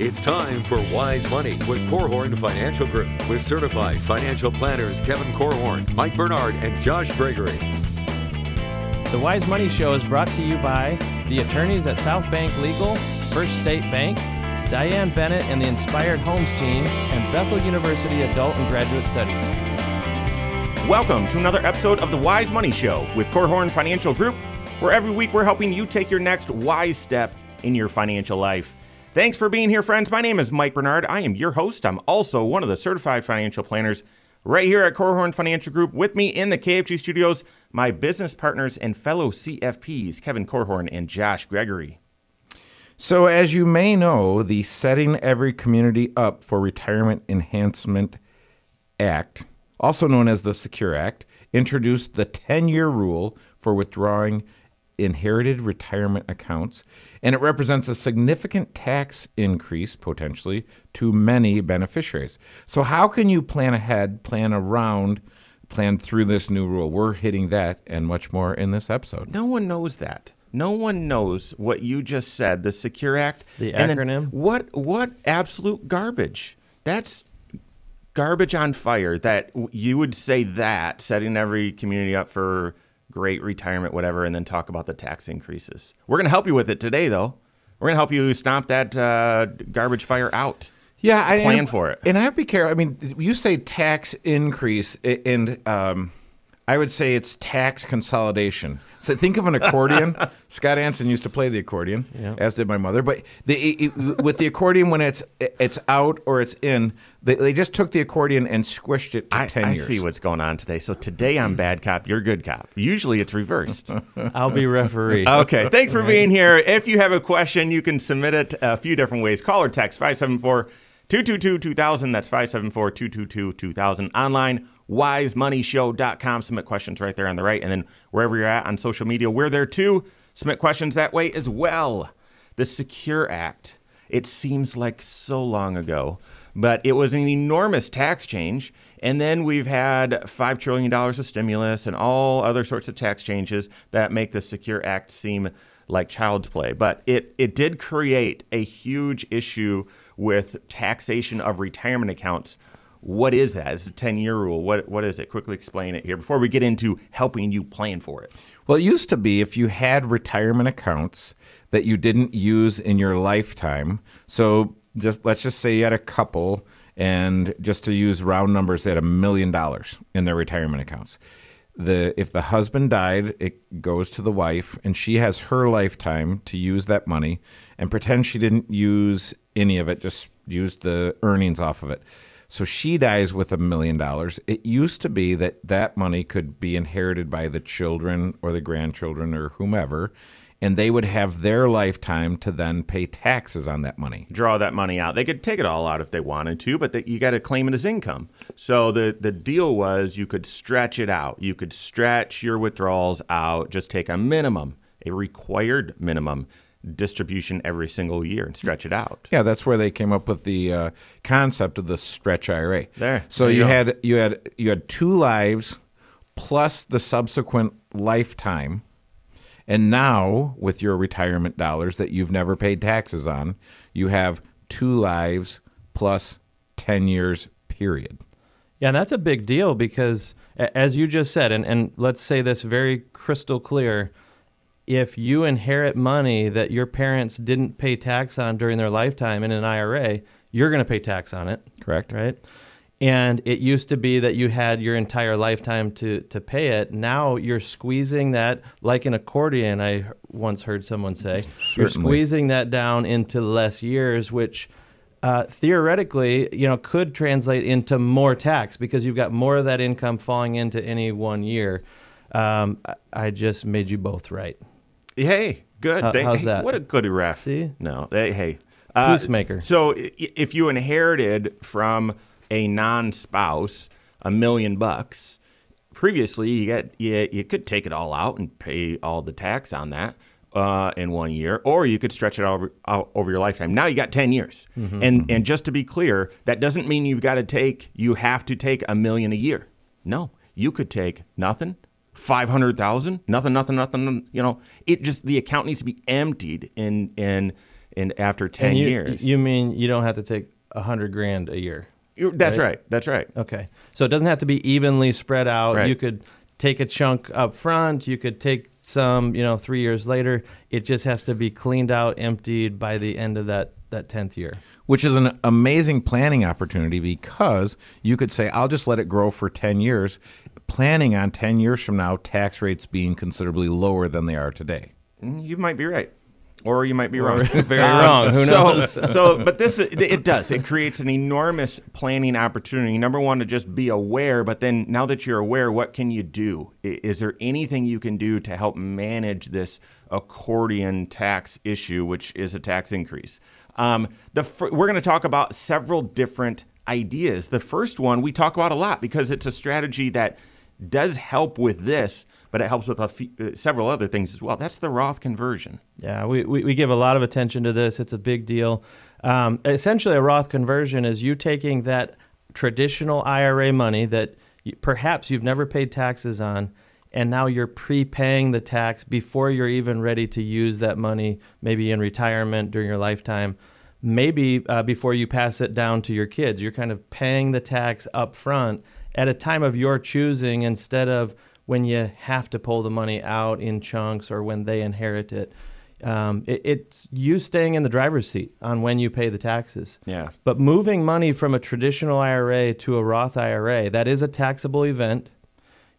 It's time for Wise Money with Korhorn Financial Group with certified financial planners Kevin Korhorn, Mike Bernard, and Josh Gregory. The Wise Money Show is brought to you by the attorneys at South Bank Legal, First State Bank, Diane Bennett and the Inspired Homes team, and Bethel University Adult and Graduate Studies. Welcome to another episode of the Wise Money Show with Korhorn Financial Group, where every week we're helping you take your next wise step in your financial life. Thanks for being here, friends. My name is Mike Bernard. I am your host. I'm also one of the certified financial planners right here at Korhorn Financial Group. With me in the KFG studios, my business partners and fellow CFPs, Kevin Korhorn and Josh Gregory. So, as you may know, the Setting Every Community Up for Retirement Enhancement Act, also known as the Secure Act, introduced the 10 year rule for withdrawing inherited retirement accounts, and it represents a significant tax increase potentially to many beneficiaries. So, how can you plan ahead, plan around, plan through this new rule? We're hitting that and much more in this episode. No one knows that. No one knows what you just said, the Secure Act. The acronym? what what absolute garbage. That's garbage on fire that you would say that setting every community up for great retirement whatever and then talk about the tax increases. We're going to help you with it today though. We're going to help you stomp that uh, garbage fire out. Yeah, I Plan and- for it. And I have to be careful. I mean, you say tax increase, and um, I would say it's tax consolidation. So think of an accordion. Scott Anson used to play the accordion, as did my mother. But the, it, it- with the accordion, when it's it's out or it's in, they, they just took the accordion and squished it to I, ten I years. see what's going on today. So today I'm bad cop, you're good cop. Usually it's reversed. I'll be referee. Okay, thanks for being here. If you have a question, you can submit it a few different ways. Call or text 574 222 2000. That's 574 222 2000. Online, wisemoneyshow.com. Submit questions right there on the right. And then wherever you're at on social media, we're there too. Submit questions that way as well. The Secure Act. It seems like so long ago, but it was an enormous tax change. And then we've had $5 trillion of stimulus and all other sorts of tax changes that make the Secure Act seem like child's play. But it, it did create a huge issue with taxation of retirement accounts. What is that? It's a 10 year rule. What, what is it? Quickly explain it here before we get into helping you plan for it. Well, it used to be if you had retirement accounts that you didn't use in your lifetime. So just let's just say you had a couple, and just to use round numbers, they had a million dollars in their retirement accounts. The if the husband died, it goes to the wife, and she has her lifetime to use that money, and pretend she didn't use any of it, just use the earnings off of it. So she dies with a million dollars. It used to be that that money could be inherited by the children or the grandchildren or whomever, and they would have their lifetime to then pay taxes on that money. draw that money out. They could take it all out if they wanted to, but you got to claim it as income. So the the deal was you could stretch it out. You could stretch your withdrawals out. Just take a minimum, a required minimum distribution every single year and stretch it out. Yeah, that's where they came up with the uh, concept of the stretch IRA. There, So there you you had you had you had two lives plus the subsequent lifetime. And now with your retirement dollars that you've never paid taxes on, you have two lives plus 10 years period. Yeah, and that's a big deal because, as you just said, and, and let's say this very crystal clear if you inherit money that your parents didn't pay tax on during their lifetime in an IRA, you're going to pay tax on it. Correct. Right? And it used to be that you had your entire lifetime to, to pay it. Now you're squeezing that like an accordion, I once heard someone say. You're squeezing that down into less years, which uh, theoretically, you know, could translate into more tax because you've got more of that income falling into any one year. Um, I, I just made you both right. Hey, good. How- how's hey, that? What a good ref. See? No, they, hey. Uh, Peacemaker. So if you inherited from a non-spouse a million bucks, previously you get you, you could take it all out and pay all the tax on that uh, in one year, or you could stretch it over out over your lifetime. Now you got ten years, and and just to be clear, that doesn't mean you've got to take you have to take a million a year. No, you could take nothing. Five hundred thousand, nothing, nothing, nothing. You know, it just the account needs to be emptied in in in after 10 And you, years. You mean you don't have to take a hundred grand a year? You- that's right? right. That's right. Okay. So it doesn't have to be evenly spread out. Right. You could take a chunk up front. You could take some, you know, three years later. It just has to be cleaned out, emptied by the end of that that tenth year. which is an amazing planning opportunity because you could say, I'll just let it grow for 10 years, planning on 10 years from now, tax rates being considerably lower than they are today. Mm, You might be right. Or you might be wrong. very wrong. Who knows? so, but this it does. It creates an enormous planning opportunity. Number one, to just be aware. But then, now that you're aware, what can you do? Is there anything you can do to help manage this accordion tax issue, which is a tax increase? Um, the fir- we're going to talk about several different ideas. The first one we talk about a lot because it's a strategy that does help with this, but it helps with a fe- uh, several other things as well. That's the Roth conversion. Yeah, we, we, we give a lot of attention to this. It's a big deal. Um, essentially, a Roth conversion is you taking that traditional IRA money that you, perhaps you've never paid taxes on, and now you're prepaying the tax before you're even ready to use that money, maybe in retirement during your lifetime, maybe uh, before you pass it down to your kids. You're kind of paying the tax up front at a time of your choosing instead of when you have to pull the money out in chunks or when they inherit it. Um, it, it's you staying in the driver's seat on when you pay the taxes. Yeah. But moving money from a traditional IRA to a Roth IRA, that is a taxable event.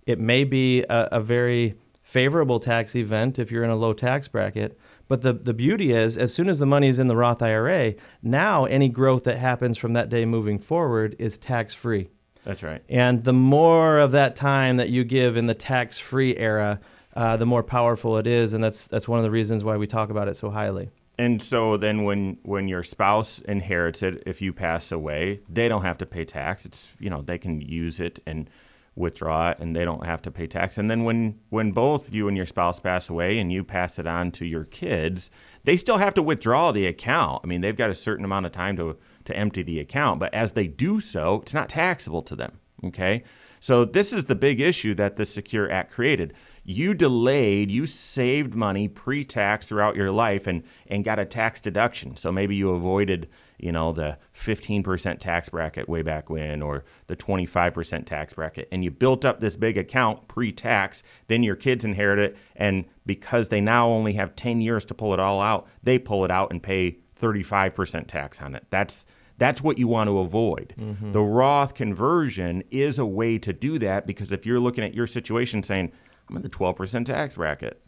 It may be a, a very favorable tax event if you're in a low tax bracket. But the, the beauty is, as soon as the money is in the Roth IRA, now any growth that happens from that day moving forward is tax free. That's right. And the more of that time that you give in the tax-free era, uh, the more powerful it is, and that's that's one of the reasons why we talk about it so highly. And so then when when your spouse inherits it, if you pass away, they don't have to pay tax. It's you know, they can use it and withdraw it and they don't have to pay tax. And then when when both you and your spouse pass away and you pass it on to your kids, they still have to withdraw the account. I mean, they've got a certain amount of time to to empty the account, but as they do so, it's not taxable to them. Okay. So this is the big issue that the Secure Act created. You delayed, you saved money pre-tax throughout your life and and got a tax deduction. So maybe you avoided, you know, the 15% tax bracket way back when or the 25% tax bracket and you built up this big account pre-tax, then your kids inherit it and because they now only have 10 years to pull it all out, they pull it out and pay 35% tax on it. That's that's what you want to avoid. The Roth conversion is a way to do that because if you're looking at your situation saying, I'm in the 12% tax bracket,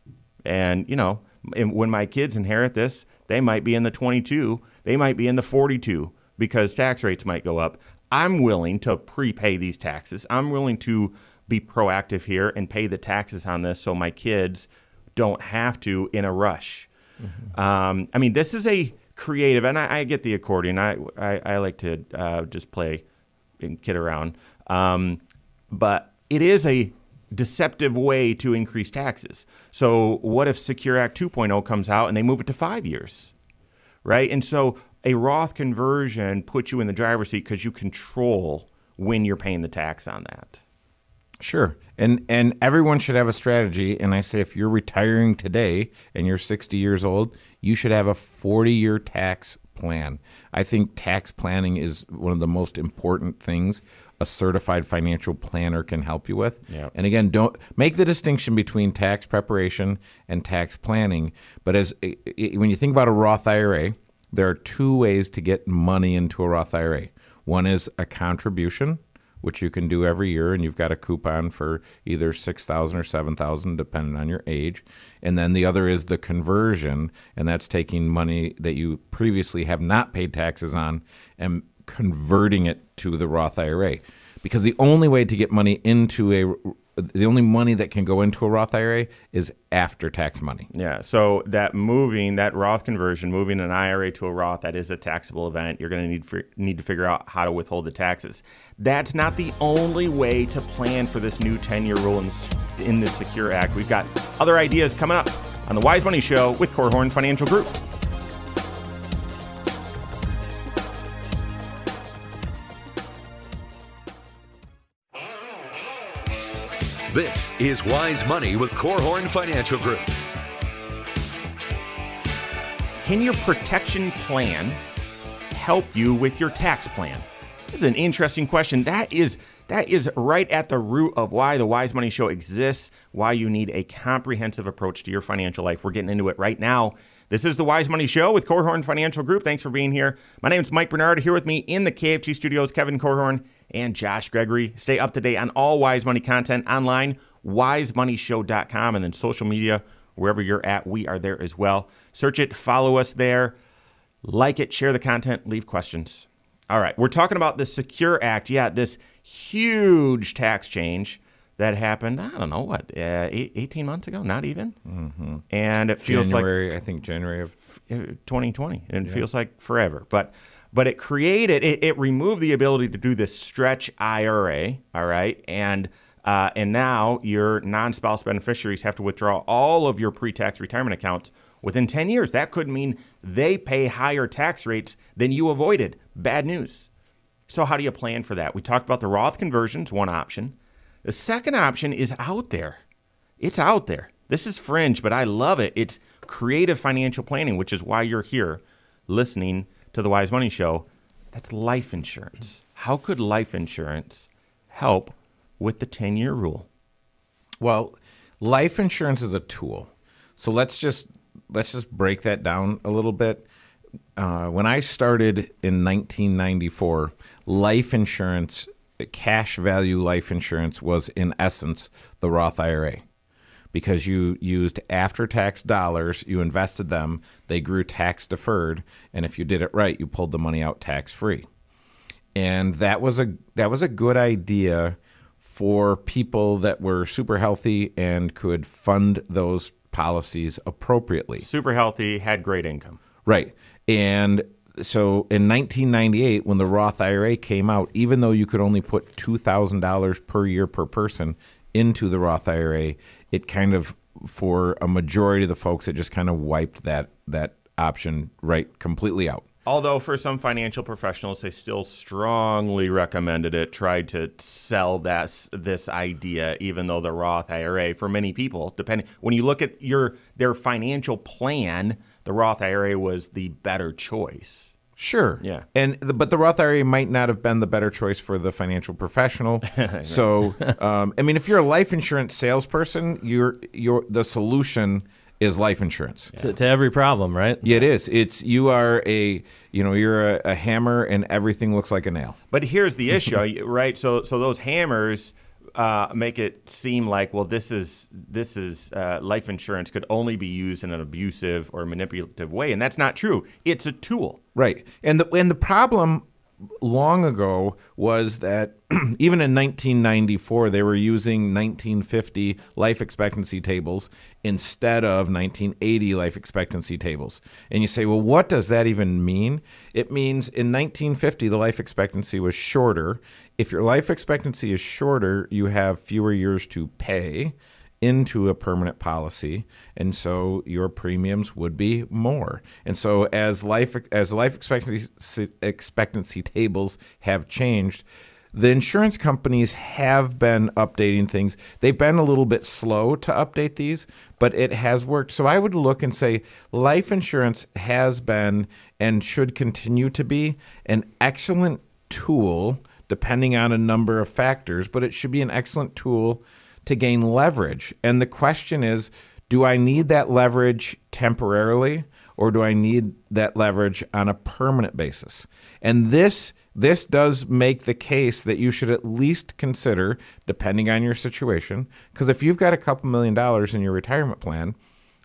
and you know, and when my kids inherit this, they might be in the 22, they might be in the 42 because tax rates might go up. I'm willing to prepay these taxes. I'm willing to be proactive here and pay the taxes on this so my kids don't have to in a rush. Um, I mean, this is a creative, and I, I get the accordion. I I, I like to uh, just play and kid around, um, but it is a deceptive way to increase taxes. So, what if Secure Act 2.0 comes out and they move it to five years, right? And so, a Roth conversion puts you in the driver's seat because you control when you're paying the tax on that. Sure. And and everyone should have a strategy. And I say if you're retiring today and you're 60 years old, you should have a 40 year tax plan. I think tax planning is one of the most important things a certified financial planner can help you with. Yep. And again, don't make the distinction between tax preparation and tax planning. But as when you think about a Roth IRA, there are two ways to get money into a Roth IRA. One is a contribution, which you can do every year, and you've got a coupon for either six thousand or seven thousand, depending on your age. And then the other is the conversion, and that's taking money that you previously have not paid taxes on and converting it to the Roth IRA. Because the only way to get money into a the only money that can go into a Roth IRA is after tax money. Yeah. So that moving, that Roth conversion, moving an IRA to a Roth, that is a taxable event. You're going to need for, need to figure out how to withhold the taxes. That's not the only way to plan for this new 10-year rule in, in the Secure Act. We've got other ideas coming up on the Wise Money Show with Korhorn Financial Group. This is Wise Money with Korhorn Financial Group. Can your protection plan help you with your tax plan? This is an interesting question. That is that is right at the root of why the Wise Money Show exists, why you need a comprehensive approach to your financial life. We're getting into it right now. This is the Wise Money Show with Korhorn Financial Group. Thanks for being here. My name is Mike Bernard. Here with me in the KFG studios, Kevin Korhorn and Josh Gregory. Stay up to date on all Wise Money content online, wisemoneyshow.com, and then social media, wherever you're at, we are there as well. Search it, follow us there, like it, share the content, leave questions. All right, we're talking about the Secure Act. Yeah, this huge tax change that happened, I don't know, what, uh, 18 months ago? Not even? Mm-hmm. And it feels like January, I think January of like 2020. And it feels like forever. But but it created, it, it removed the ability to do this stretch IRA, all right? And uh, and now your non-spouse beneficiaries have to withdraw all of your pre-tax retirement accounts within 10 years. That could mean they pay higher tax rates than you avoided. Bad news. So how do you plan for that? We talked about the Roth conversions, one option. The second option is out there. It's out there. This is fringe, but I love it. It's creative financial planning, which is why you're here listening to the Wise Money Show. That's life insurance. How could life insurance help with the 10 year rule? Well, life insurance is a tool. So let's just let's just break that down a little bit. Uh, when I started in 1994, life insurance, cash value life insurance, was in essence the Roth IRA because you used after tax dollars, you invested them, they grew tax deferred, and if you did it right, you pulled the money out tax free. And that was a that was a good idea for people that were super healthy and could fund those policies appropriately. Super healthy, had great income. Right. And so in 1998, when the Roth IRA came out, even though you could only put $2,000 per year per person into the Roth IRA, it kind of, for a majority of the folks, it just kind of wiped that, that option right completely out. Although for some financial professionals, they still strongly recommended it, tried to sell that this idea, even though the Roth IRA for many people, depending when you look at your their financial plan, the Roth IRA was the better choice. Sure. Yeah. And the, but the Roth IRA might not have been the better choice for the financial professional. so, um, I mean, if you're a life insurance salesperson, you're you're the solution is life insurance. To, to every problem, right? Yeah, it is. It's you are a you know you're a, a hammer and everything looks like a nail. But here's the issue, right? So so those hammers uh, make it seem like well this is this is uh, life insurance could only be used in an abusive or manipulative way, and that's not true. It's a tool. Right. And the and the problem long ago was that even in 1994 they were using 1950 life expectancy tables instead of 1980 life expectancy tables. And you say, "Well, what does that even mean?" It means in 1950 the life expectancy was shorter. If your life expectancy is shorter, you have fewer years to pay into a permanent policy and so your premiums would be more. And so as life as life expectancy expectancy tables have changed the insurance companies have been updating things. They've been a little bit slow to update these but it has worked. So i would look and say life insurance has been and should continue to be an excellent tool depending on a number of factors but it should be an excellent tool to gain leverage. And the question is do I need that leverage temporarily or do I need that leverage on a permanent basis? And this this does make the case that you should at least consider depending on your situation because if you've got a couple million dollars in your retirement plan,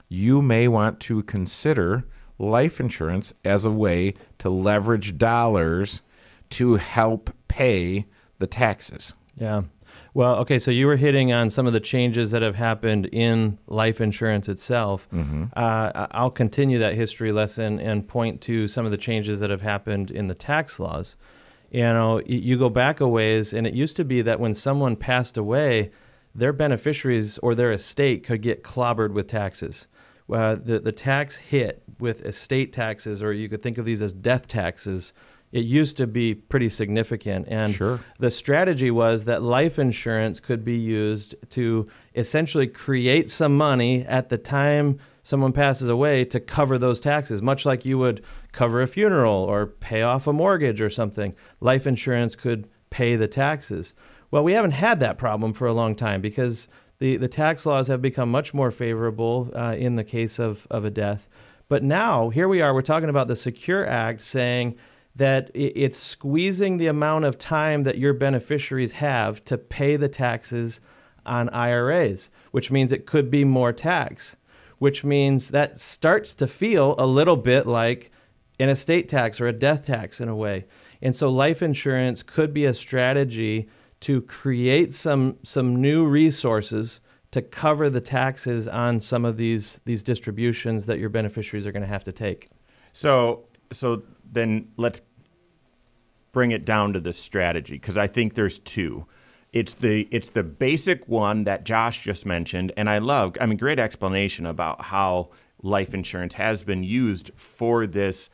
you may want to consider life insurance as a way to leverage dollars to help pay the taxes. Yeah. Well, okay, so you were hitting on some of the changes that have happened in life insurance itself. Mm-hmm. Uh, I'll continue that history lesson and point to some of the changes that have happened in the tax laws. You know, you go back a ways, and it used to be that when someone passed away, their beneficiaries or their estate could get clobbered with taxes. Uh, the, the tax hit with estate taxes, or you could think of these as death taxes, it used to be pretty significant. And sure. the strategy was that life insurance could be used to essentially create some money at the time someone passes away to cover those taxes, much like you would cover a funeral or pay off a mortgage or something. Life insurance could pay the taxes. Well, we haven't had that problem for a long time because the, the tax laws have become much more favorable uh, in the case of, of a death. But now, here we are, we're talking about the Secure Act saying that it's squeezing the amount of time that your beneficiaries have to pay the taxes on IRAs, which means it could be more tax, which means that starts to feel a little bit like an estate tax or a death tax in a way. And so life insurance could be a strategy to create some some new resources to cover the taxes on some of these these distributions that your beneficiaries are going to have to take. So so then let's bring it down to the strategy because I think there's two. It's the it's the basic one that Josh just mentioned, and I love. I mean, great explanation about how life insurance has been used for this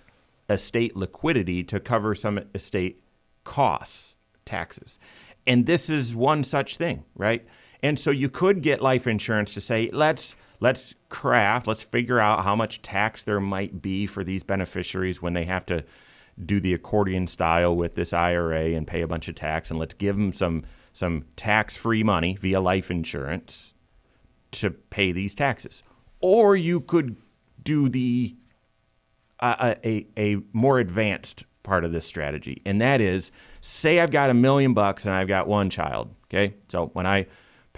estate liquidity to cover some estate costs, taxes, and this is one such thing, right? And so you could get life insurance to say, let's let's craft, let's figure out how much tax there might be for these beneficiaries when they have to do the accordion style with this IRA and pay a bunch of tax, and let's give them some some tax-free money via life insurance to pay these taxes. Or you could do the uh, a a more advanced part of this strategy, and that is say I've got a million bucks and I've got one child. Okay, so when I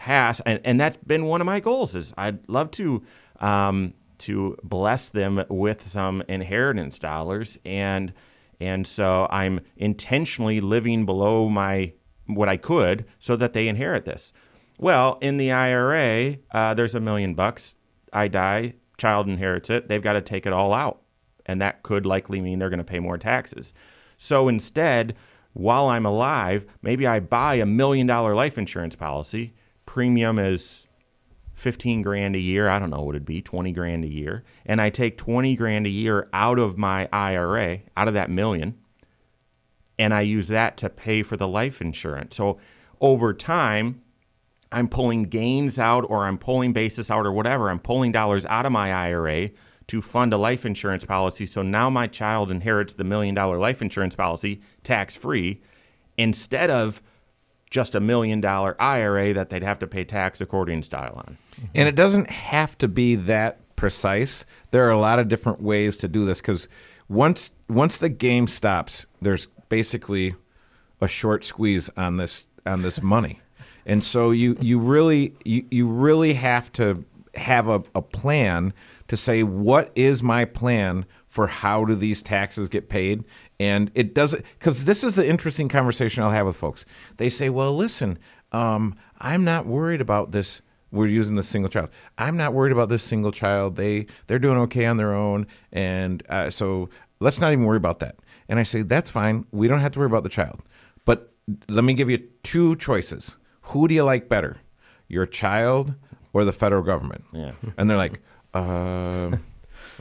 pass, and, and that's been one of my goals is I'd love to um, to bless them with some inheritance dollars and and so I'm intentionally living below my what I could so that they inherit this. Well, in the IRA, uh, there's a million bucks. I die, child inherits it. They've got to take it all out, and that could likely mean they're going to pay more taxes. So instead, while I'm alive, maybe I buy a million dollar life insurance policy. Premium is 15 grand a year. I don't know what it'd be, 20 grand a year. And I take 20 grand a year out of my IRA, out of that million, and I use that to pay for the life insurance. So over time, I'm pulling gains out or I'm pulling basis out or whatever. I'm pulling dollars out of my IRA to fund a life insurance policy. So now my child inherits the million dollar life insurance policy tax free instead of just a million dollar IRA that they'd have to pay tax accordion style on. And it doesn't have to be that precise. There are a lot of different ways to do this because once once the game stops, there's basically a short squeeze on this on this money. And so you you really you, you really have to have a, a plan to say what is my plan for how do these taxes get paid and it doesn't because this is the interesting conversation i'll have with folks. They say well listen um, i'm not worried about this we're using the single child. I'm not worried about this single child. They they're doing okay on their own and uh, so let's not even worry about that. And i say that's fine. We don't have to worry about the child. But let me give you two choices. Who do you like better your child or the federal government? Yeah. and they're like um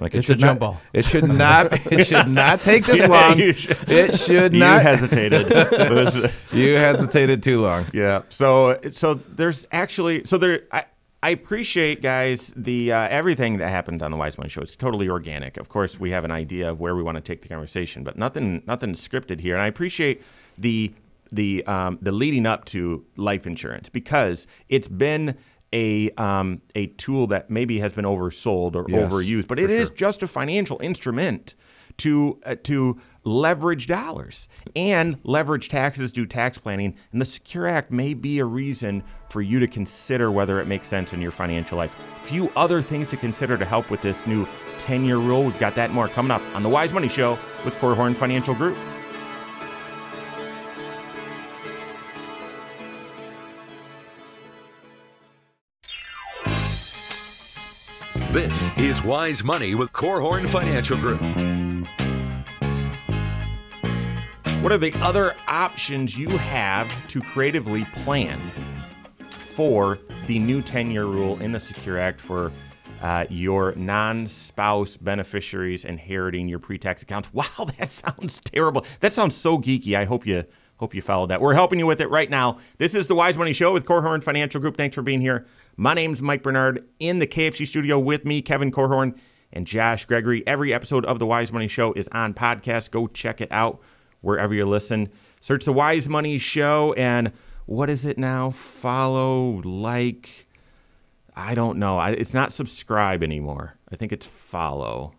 like It's it should a jump ball. It should not. It should not take this long. should- It should You not. You hesitated. You hesitated too long. Yeah. So so there's actually so there I I appreciate guys the uh, everything that happened on the Wise Money Show. It's totally organic. Of course, we have an idea of where we want to take the conversation, but nothing nothing scripted here. And I appreciate the the um, the leading up to life insurance because it's been a um, a tool that maybe has been oversold or Yes, overused, but it is sure. just a financial instrument to uh, to leverage dollars and leverage taxes, do tax planning, and the Secure Act may be a reason for you to consider whether it makes sense in your financial life. Few other things to consider to help with this new 10-year rule. We've got that more coming up on the Wise Money Show with Korhorn Financial Group. This is Wise Money with Korhorn Financial Group. What are the other options you have to creatively plan for the new 10 year rule in the Secure Act for uh, your non spouse beneficiaries inheriting your pre tax accounts? Wow, that sounds terrible. That sounds so geeky. I hope you Hope you followed that. We're helping you with it right now. This is the Wise Money Show with Korhorn Financial Group. Thanks for being here. My name's Mike Bernard in the KFG studio with me, Kevin Korhorn and Josh Gregory. Every episode of the Wise Money Show is on podcast. Go check it out wherever you listen. Search the Wise Money Show and what is it now? Follow, like, I don't know. It's not subscribe anymore. I think it's follow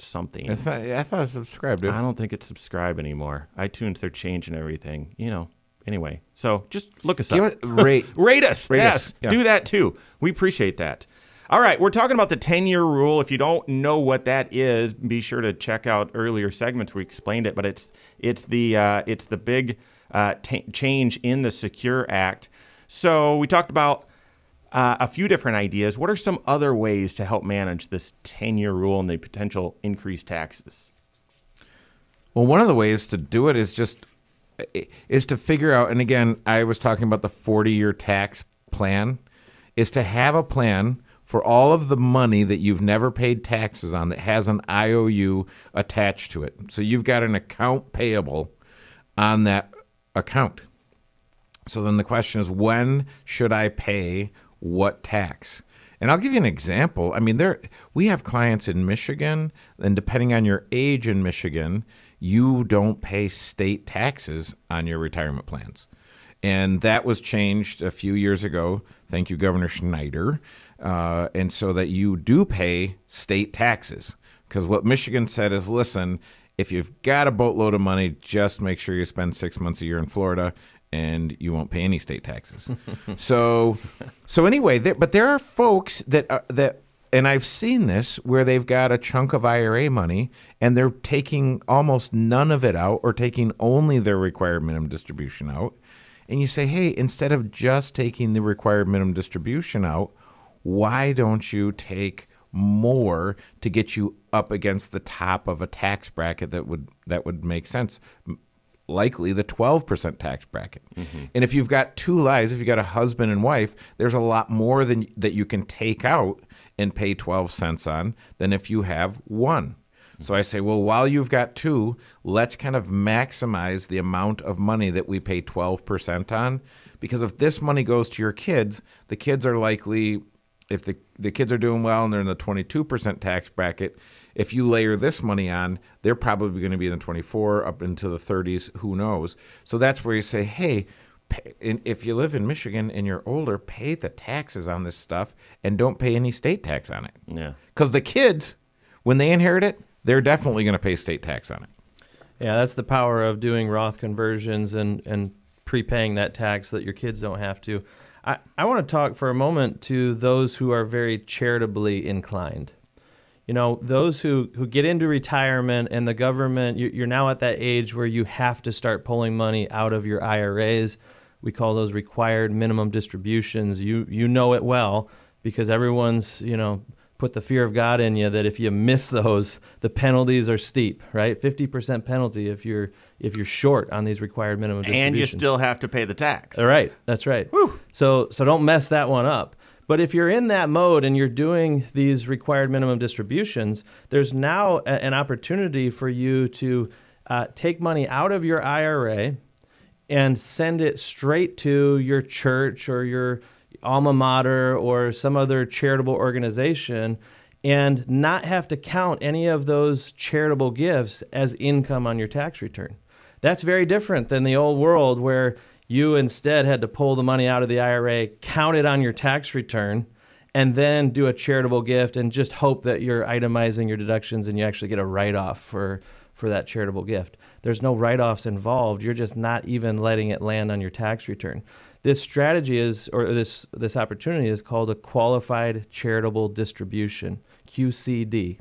something. It's not, I thought I subscribed. Dude. I don't think it's subscribe anymore. iTunes, they're changing everything. You know. Anyway, so just look us Give up. it- rate. Rate us. Rate yes. us. Yeah. Do that too. We appreciate that. All right, we're talking about the 10 year rule. If you don't know what that is, be sure to check out earlier segments. We explained it, but it's it's the uh, it's the big uh, ta change in the Secure Act. So we talked about uh, a few different ideas. What are some other ways to help manage this 10 year rule and the potential increased taxes? Well, one of the ways to do it is just is to figure out. And again, I was talking about the forty-year tax plan. Is to have a plan for all of the money that you've never paid taxes on that has an IOU attached to it. So you've got an account payable on that account. So then the question is, when should I pay what tax? And I'll give you an example. I mean, there we have clients in Michigan, and depending on your age in Michigan, you don't pay state taxes on your retirement plans. And that was changed a few years ago. Thank you, Governor Snyder. Uh, and so that you do pay state taxes. Because what Michigan said is listen, if you've got a boatload of money, just make sure you spend six months a year in Florida and you won't pay any state taxes. so, so anyway, there, but there are folks that are, that, and I've seen this where they've got a chunk of IRA money and they're taking almost none of it out or taking only their required minimum distribution out. And you say, hey, instead of just taking the required minimum distribution out, why don't you take more to get you up against the top of a tax bracket that would that would make sense? Likely the 12% tax bracket. Mm-hmm. And if you've got two lives, if you've got a husband and wife, there's a lot more than that you can take out and pay 12 cents on than if you have one. Mm-hmm. So I say, well, while you've got two, let's kind of maximize the amount of money that we pay 12% on. Because if this money goes to your kids, the kids are likely, if the, the kids are doing well and they're in the 22% tax bracket, if you layer this money on, they're probably going to be in the 24 up into the 30s. Who knows? So that's where you say, hey, pay, if you live in Michigan and you're older, pay the taxes on this stuff and don't pay any state tax on it. Yeah. Because the kids, when they inherit it, they're definitely going to pay state tax on it. Yeah, that's the power of doing Roth conversions and, and prepaying that tax so that your kids don't have to. I, I want to talk for a moment to those who are very charitably inclined. You know, those who, who get into retirement and the government, you- you're now at that age where you have to start pulling money out of your IRAs. We call those required minimum distributions. You, you know it well because everyone's, you know, put the fear of God in you that if you miss those, the penalties are steep, right? 50% penalty if you're if you're short on these required minimum distributions. And you still have to pay the tax. All right, that's right. So so don't mess that one up. But if you're in that mode and you're doing these required minimum distributions, there's now a, an opportunity for you to uh, take money out of your IRA and send it straight to your church or your alma mater or some other charitable organization and not have to count any of those charitable gifts as income on your tax return. That's very different than the old world where you instead had to pull the money out of the IRA, count it on your tax return, and then do a charitable gift and just hope that you're itemizing your deductions and you actually get a write off for, for that charitable gift. There's no write offs involved. You're just not even letting it land on your tax return. This strategy is, or this, this opportunity is called a qualified charitable distribution, QCD.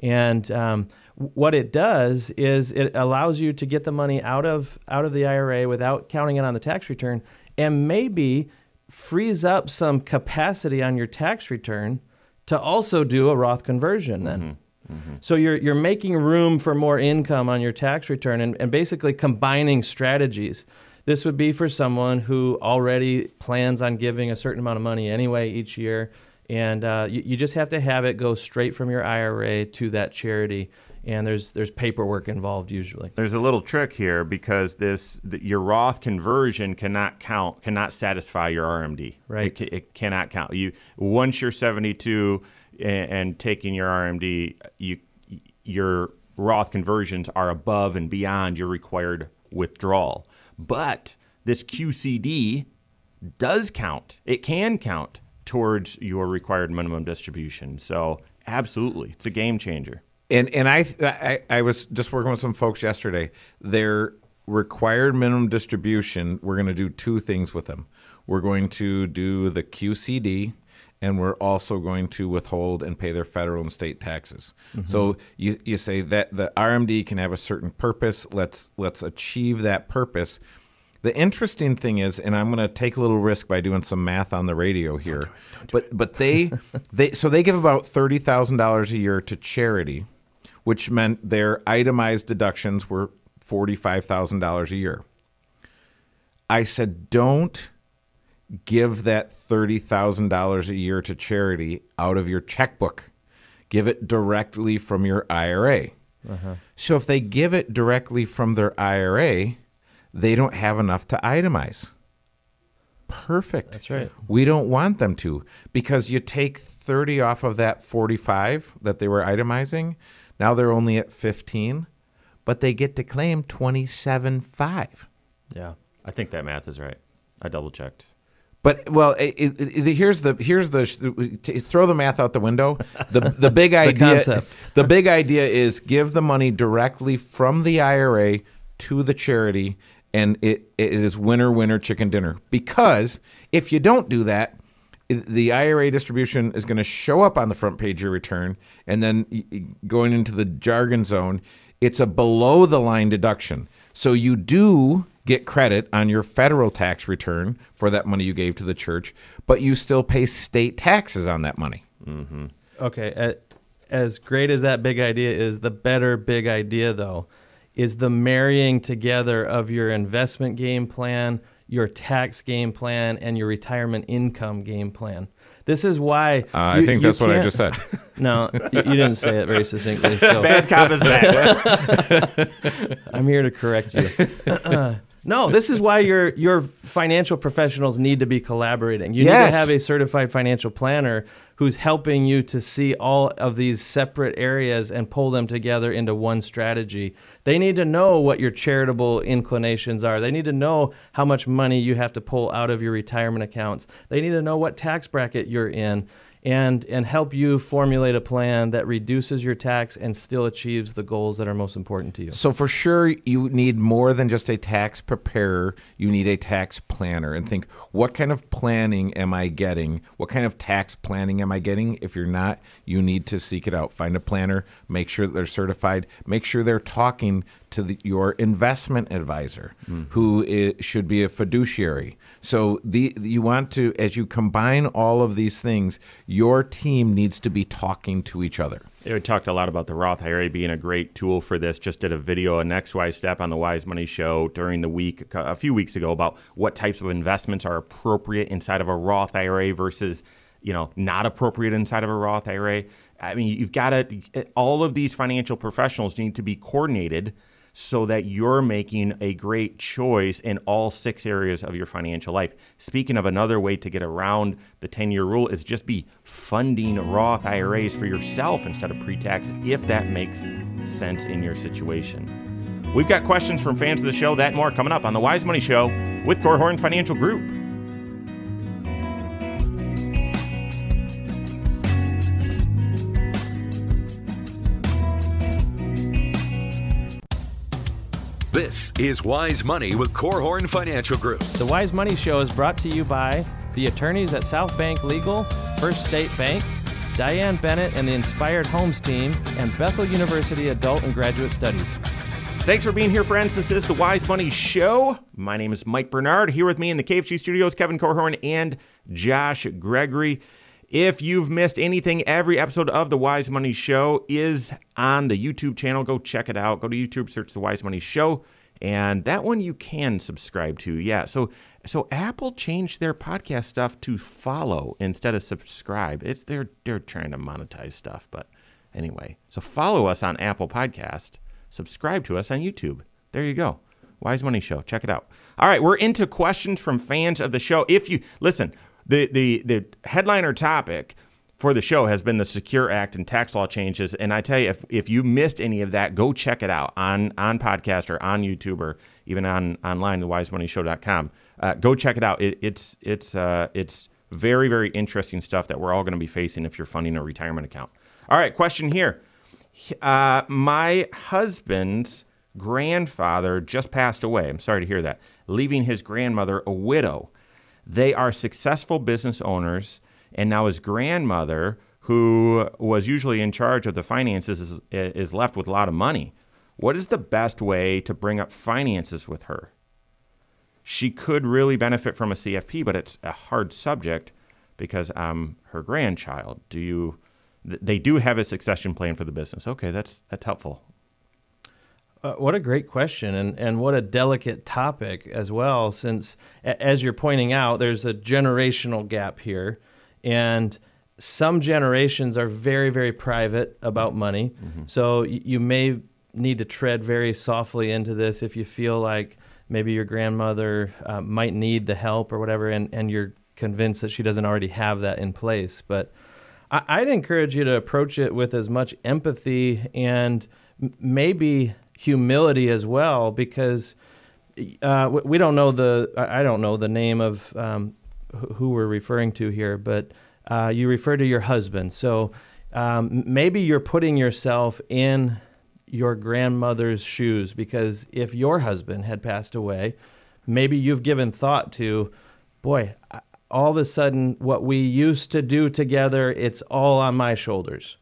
And um, what it does is it allows you to get the money out of out of the IRA without counting it on the tax return, and maybe frees up some capacity on your tax return to also do a Roth conversion. Then, so you're you're making room for more income on your tax return, and, and basically combining strategies. This would be for someone who already plans on giving a certain amount of money anyway each year and uh, you, you just have to have it go straight from your IRA to that charity. And there's there's paperwork involved usually. There's a little trick here because this the, your Roth conversion cannot count, cannot satisfy your RMD. Right. It, it cannot count. You once you're 72 and, and taking your RMD, you your Roth conversions are above and beyond your required withdrawal. But this QCD does count. It can count towards your required minimum distribution. So absolutely, it's a game changer. And and I, I I was just working with some folks yesterday. Their required minimum distribution. We're going to do two things with them. We're going to do the QCD, and we're also going to withhold and pay their federal and state taxes. So you you say that the RMD can have a certain purpose. Let's let's achieve that purpose. The interesting thing is, and I'm going to take a little risk by doing some math on the radio here, but but they they so they give about thirty thousand dollars a year to charity, which meant their itemized deductions were forty five thousand dollars a year. I said, don't give that thirty thousand dollars a year to charity out of your checkbook. Give it directly from your IRA. Uh-huh. So if they give it directly from their IRA, they don't have enough to itemize. Perfect. That's right. We don't want them to because you take 30 off of that 45 that they were itemizing. Now they're only at 15, but they get to claim 27.5. Yeah. I think that math is right. I double checked. But well, it, it, it- here's the here's the throw the math out the window. The the big idea concept. the big idea is give the money directly from the IRA to the charity, and it it is winner winner chicken dinner. Because if you don't do that, the IRA distribution is going to show up on the front page of your return, and then going into the jargon zone, it's a below the line deduction. So you do get credit on your federal tax return for that money you gave to the church, but you still pay state taxes on that money. Mm-hmm. Okay, as great as that big idea is, the better big idea though is the marrying together of your investment game plan, your tax game plan, and your retirement income game plan. This is why Uh, I think that's what I just said. No, you, you didn't say it very succinctly. So Bad cop is bad. I'm here to correct you. no, this is why your your financial professionals need to be collaborating. You need to have a certified financial planner who's helping you to see all of these separate areas and pull them together into one strategy. They need to know what your charitable inclinations are. They need to know how much money you have to pull out of your retirement accounts. They need to know what tax bracket you're in and and help you formulate a plan that reduces your tax and still achieves the goals that are most important to you. So for sure, you need more than just a tax preparer. You need a tax planner, and think what kind of planning am I getting? What kind of tax planning am I getting? If you're not, you need to seek it out. Find a planner. Make sure they're certified. Make sure they're talking to the, your investment advisor, who i should be a fiduciary. So the you want to, as you combine all of these things, your team needs to be talking to each other. We talked a lot about the Roth IRA being a great tool for this. Just did a video, a next wise step on the Wise Money Show during the week, a few weeks ago, about what types of investments are appropriate inside of a Roth IRA versus, you know, not appropriate inside of a Roth IRA. I mean, you've got to, all of these financial professionals need to be coordinated so that you're making a great choice in all six areas of your financial life. Speaking of another way to get around the 10 year rule is just be funding Roth IRAs for yourself instead of pre tax if that makes sense in your situation. We've got questions from fans of the show, that more coming up on the Wise Money Show with Korhorn Financial Group. This is Wise Money with Korhorn Financial Group. The Wise Money Show is brought to you by the attorneys at South Bank Legal, First State Bank, Diane Bennett and the Inspired Homes team, and Bethel University Adult and Graduate Studies. Thanks for being here, friends. This is the Wise Money Show. My name is Mike Bernard. Here with me in the KFG studios, Kevin Korhorn and Josh Gregory. If you've missed anything, every episode of the Wise Money Show is on the YouTube channel. Go check it out. Go to YouTube, search the Wise Money Show, and that one you can subscribe to. Yeah. So so Apple changed their podcast stuff to follow instead of subscribe. It's they're they're trying to monetize stuff, but Anyway, so follow us on Apple Podcast, subscribe to us on YouTube. There you go. Wise Money Show. Check it out. All right, we're into questions from fans of the show. If you listen, the the the headliner topic for the show has been the Secure Act and tax law changes. And I tell you, if, if you missed any of that, go check it out on on podcast or on YouTube or even on online, thewisemoneyshow.com. Uh, go check it out. It, it's it's uh, it's very very interesting stuff that we're all going to be facing if you're funding a retirement account. All right, question here. Uh, my husband's grandfather just passed away. I'm sorry to hear that, leaving his grandmother a widow. They are successful business owners, and now his grandmother, who was usually in charge of the finances, is, is left with a lot of money. What is the best way to bring up finances with her? She could really benefit from a CFP, but it's a hard subject because I'm her grandchild. Do you? They do have a succession plan for the business. Okay, that's that's helpful. Uh, what a great question, and, and what a delicate topic as well, since, a- as you're pointing out, there's a generational gap here. And some generations are very, very private about money. So y- you may need to tread very softly into this if you feel like maybe your grandmother uh, might need the help or whatever, and, and you're convinced that she doesn't already have that in place. But I- I'd encourage you to approach it with as much empathy and maybe humility as well, because uh, we- don't know the I don't know the name of um, who we're referring to here, but uh, you refer to your husband. So um, maybe you're putting yourself in your grandmother's shoes because if your husband had passed away, maybe you've given thought to, boy, all of a sudden what we used to do together, it's all on my shoulders.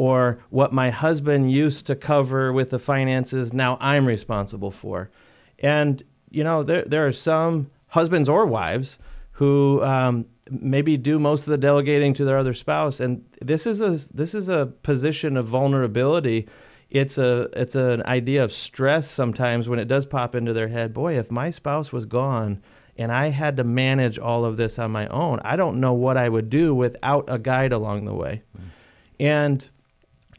Or what my husband used to cover with the finances, now I'm responsible for. And, you know, there, there are some husbands or wives who um, maybe do most of the delegating to their other spouse. And this is a, this is a position of vulnerability. It's a it's an idea of stress sometimes when it does pop into their head. Boy, if my spouse was gone and I had to manage all of this on my own, I don't know what I would do without a guide along the way. And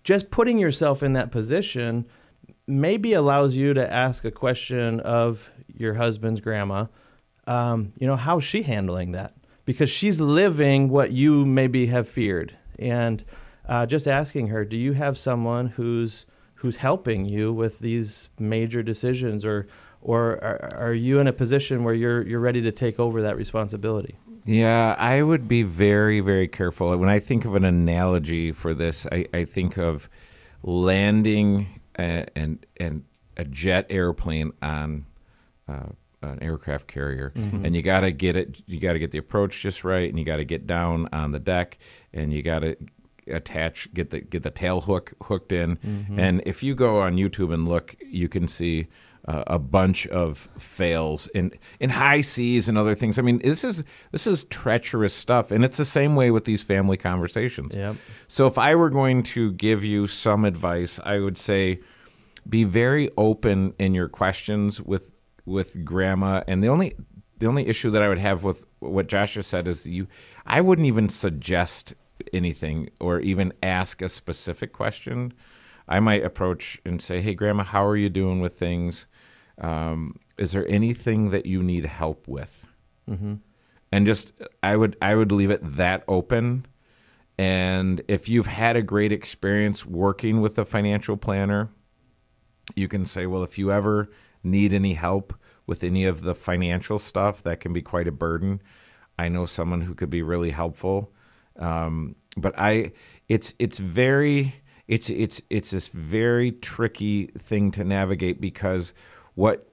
just putting yourself in that position maybe allows you to ask a question of your husband's grandma. Um, you know, how's she handling that? Because she's living what you maybe have feared, and uh, just asking her, do you have someone who's who's helping you with these major decisions, or or are, are you in a position where you're you're ready to take over that responsibility? Yeah, I would be very, very careful. When I think of an analogy for this, I, I think of landing a, and and a jet airplane on uh, an aircraft carrier, and you got to get it. You got to get the approach just right, and you got to get down on the deck, and you got to attach get the get the tail hook hooked in. And if you go on YouTube and look, you can see uh, a bunch of fails in in high seas and other things. I mean, this is this is treacherous stuff, and it's the same way with these family conversations. Yep. So if I were going to give you some advice, I would say be very open in your questions with with grandma. And the only the only issue that I would have with what Josh just said is you I wouldn't even suggest anything or even ask a specific question. I might approach and say, "Hey, grandma, how are you doing with things? Um, is there anything that you need help with?" and just I would I would leave it that open. And if you've had a great experience working with a financial planner, you can say, well, if you ever need any help with any of the financial stuff, that can be quite a burden. I know someone who could be really helpful. Um, but I, it's it's very it's it's it's this very tricky thing to navigate because what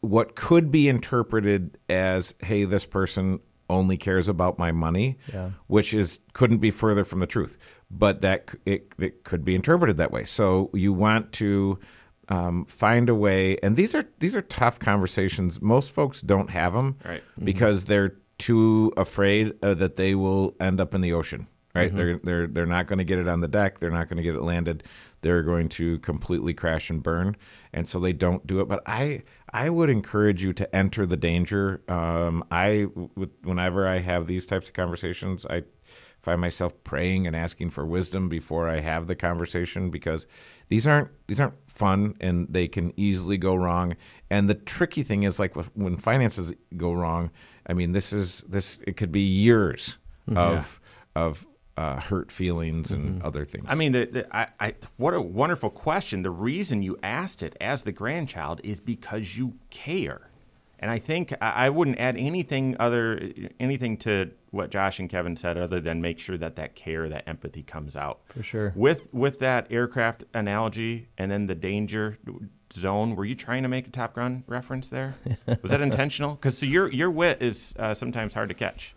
what could be interpreted as hey this person only cares about my money Yeah. which is couldn't be further from the truth but that it, it could be interpreted that way so you want to um, find a way and these are these are tough conversations most folks don't have them Right. because they're too afraid uh, that they will end up in the ocean right? They're they're they're not going to get it on the deck. They're not going to get it landed. They're going to completely crash and burn and so they don't do it. But i i would encourage you to enter the danger. Um, i whenever i have these types of conversations i find myself praying and asking for wisdom before I have the conversation because these aren't these aren't fun and they can easily go wrong. And the tricky thing is like when finances go wrong, I mean this is this it could be years Mm-hmm. of of uh, hurt feelings and Mm-hmm. other things. I mean, the, the, I, I, what a wonderful question. The reason you asked it as the grandchild is because you care. And I think I I wouldn't add anything other anything to what Josh and Kevin said other than make sure that that care, that empathy comes out. For sure. With with that aircraft analogy and then the danger zone, were you trying to make a Top Gun reference there? Was that intentional? Because so your your wit is uh, sometimes hard to catch.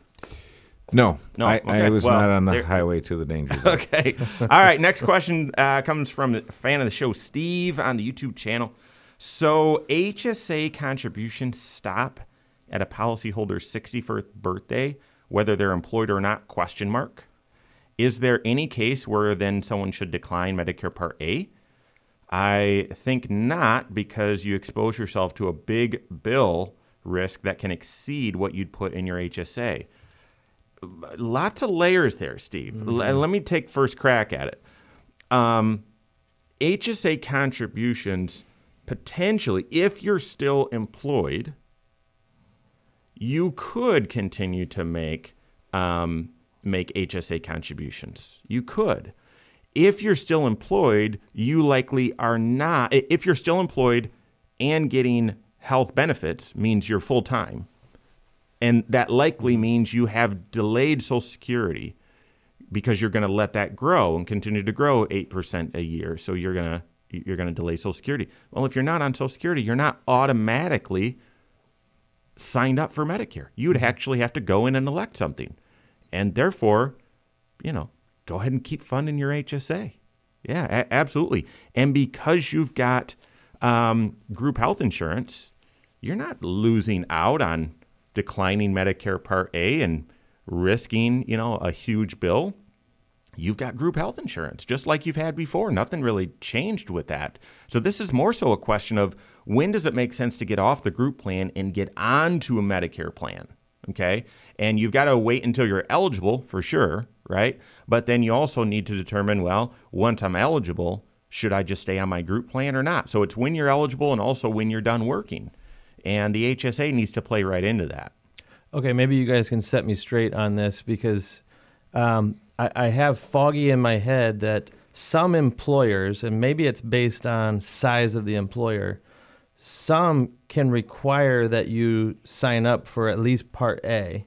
No, No, I, okay. I was Well, not on the there- highway to the danger zone. Okay. All right. Next question uh, comes from a fan of the show, Steve, on the YouTube channel. So HSA contributions stop at a policyholder's 61st birthday, whether they're employed or not? Question mark. Is there any case where then someone should decline Medicare Part A? I think not, because you expose yourself to a big bill risk that can exceed what you'd put in your HSA lots of layers there, Steve. L- let me take first crack at it. Um, HSA contributions potentially, if you're still employed, you could continue to make um, make HSA contributions. You could. If you're still employed, you likely are not. If you're still employed and getting health benefits, means you're full time and that likely means you have delayed Social Security because you're going to let that grow and continue to grow eight percent a year. So you're gonna you're gonna delay Social Security. Well, if you're not on Social Security, you're not automatically signed up for Medicare. You would actually have to go in and elect something, and therefore, you know, go ahead and keep funding your HSA. Yeah, a- absolutely. And because you've got um, group health insurance, you're not losing out on declining Medicare Part A and risking, you know, a huge bill. You've got group health insurance, just like you've had before. Nothing really changed with that. So this is more so a question of when does it make sense to get off the group plan and get onto a Medicare plan? Okay. And you've got to wait until you're eligible for sure, right? But then you also need to determine, well, once I'm eligible, should I just stay on my group plan or not? So it's when you're eligible and also when you're done working. And the HSA needs to play right into that. Okay, maybe you guys can set me straight on this because um, I, I have foggy in my head that some employers, and maybe it's based on size of the employer, some can require that you sign up for at least Part A,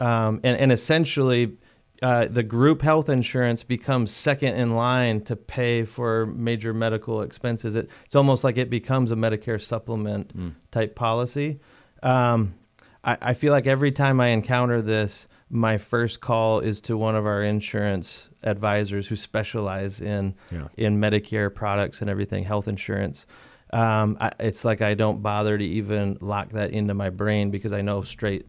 um, and, and essentially. Uh, the group health insurance becomes second in line to pay for major medical expenses. It, it's almost like it becomes a Medicare supplement type policy. Um, I, I feel like every time I encounter this, my first call is to one of our insurance advisors who specialize in Yeah. in Medicare products and everything, health insurance. Um, I, it's like I don't bother to even lock that into my brain because I know straight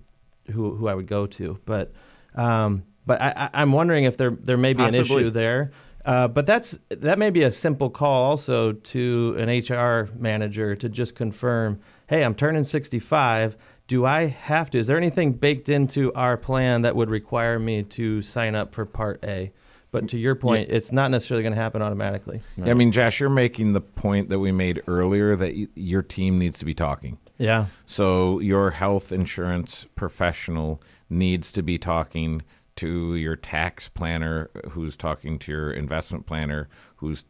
who who I would go to. But um, but I, I, I'm wondering if there there may be an issue there. Uh, but that's that may be a simple call also to an HR manager to just confirm, hey, I'm turning 65. Do I have to? Is there anything baked into our plan that would require me to sign up for Part A? But to your point, it's not necessarily going to happen automatically. I mean, Josh, you're making the point that we made earlier that y- your team needs to be talking. Yeah. So your health insurance professional needs to be talking to your tax planner, who's talking to your investment planner, who's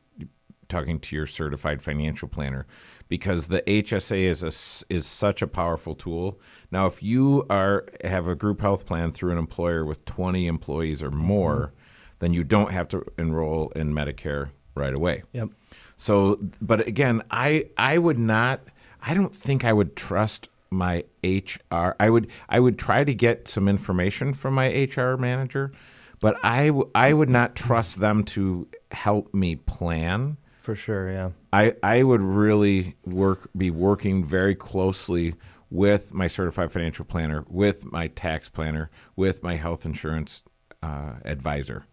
talking to your certified financial planner, because the HSA is a is such a powerful tool. Now, if you are have a group health plan through an employer with 20 employees or more, then you don't have to enroll in Medicare right away. Yep. So, but again, I I would not. I don't think I would trust my HR. I would I would try to get some information from my HR manager, but I w- I would not trust them to help me plan. For sure. Yeah. I I would really work be working very closely with my certified financial planner, with my tax planner, with my health insurance uh, advisor.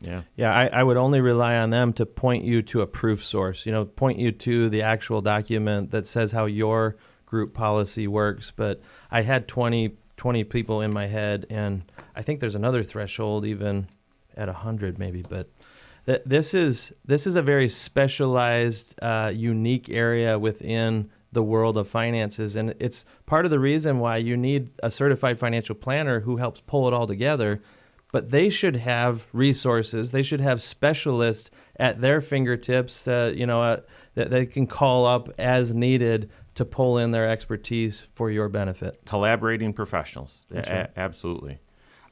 Yeah. Yeah, I, I would only rely on them to point you to a proof source. You know, point you to the actual document that says how your group policy works. But I had 20 20 people in my head, and I think there's another threshold even at 100 maybe, but th- this is this is a very specialized, uh, unique area within the world of finances, and it's part of the reason why you need a certified financial planner who helps pull it all together. But they should have resources. They should have specialists at their fingertips. Uh, you know, uh, that they can call up as needed to pull in their expertise for your benefit. Collaborating professionals. A- absolutely.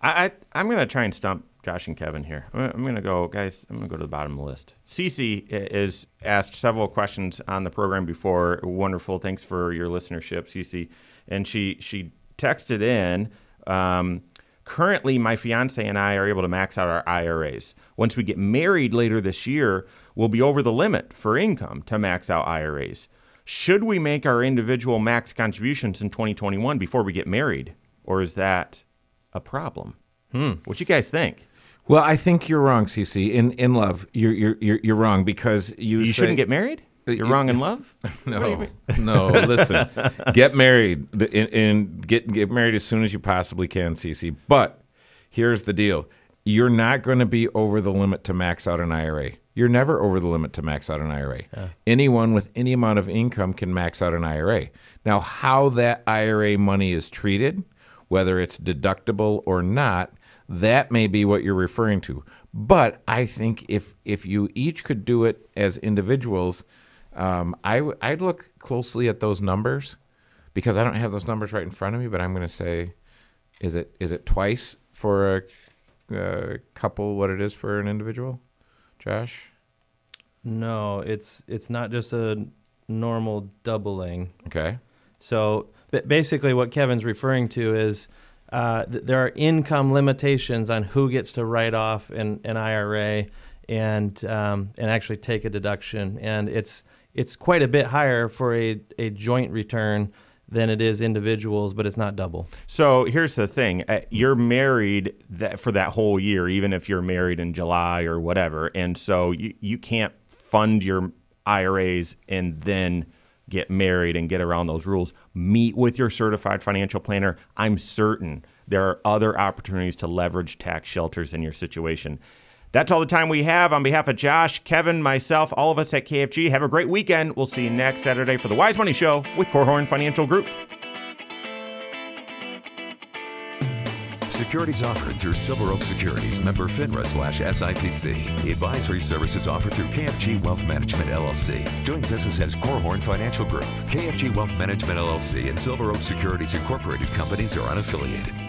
I, I I'm going to try and stump Josh and Kevin here. I'm, I'm going to go, guys. I'm going to go to the bottom of the list. Cece is asked several questions on the program before. Wonderful. Thanks for your listenership, Cece. And she she texted in. Um, Currently, my fiance and I are able to max out our IRAs. Once we get married later this year, we'll be over the limit for income to max out IRAs. Should we make our individual max contributions in 2021 before we get married, or is that a problem? Hmm. What you guys think? Well, I think you're wrong, CC. In in love, you're you're you're, you're wrong because you You say- shouldn't get married. You're you- wrong in love. No, no. Listen, get married and, and get get married as soon as you possibly can, CC. But here's the deal: you're not going to be over the limit to max out an IRA. You're never over the limit to max out an IRA. Anyone with any amount of income can max out an IRA. Now, how that IRA money is treated, whether it's deductible or not, that may be what you're referring to. But I think if if you each could do it as individuals, um, I w- I'd look closely at those numbers because I don't have those numbers right in front of me. But I'm going to say, is it is it twice for a, uh couple what it is for an individual? Josh, No, it's it's not just a normal doubling. okay, So ba- basically, what Kevin's referring to is uh, th- there are income limitations on who gets to write off an, an IRA and um, and actually take a deduction, and it's it's quite a bit higher for a, a joint return than it is individuals, but it's not double. So here's the thing: uh, you're married that for that whole year, even if you're married in July or whatever, and so you you can't fund your IRAs and then get married and get around those rules. Meet with your certified financial planner. I'm certain there are other opportunities to leverage tax shelters in your situation. That's all the time we have. On behalf of Josh, Kevin, myself, all of us at KFG, have a great weekend. We'll see you next Saturday for the Wise Money Show with Korhorn Financial Group. Securities offered through Silver Oak Securities, member FINRA slash SIPC. Advisory services offered through KFG Wealth Management LLC. Doing business as Korhorn Financial Group. KFG Wealth Management LLC and Silver Oak Securities Incorporated companies are unaffiliated.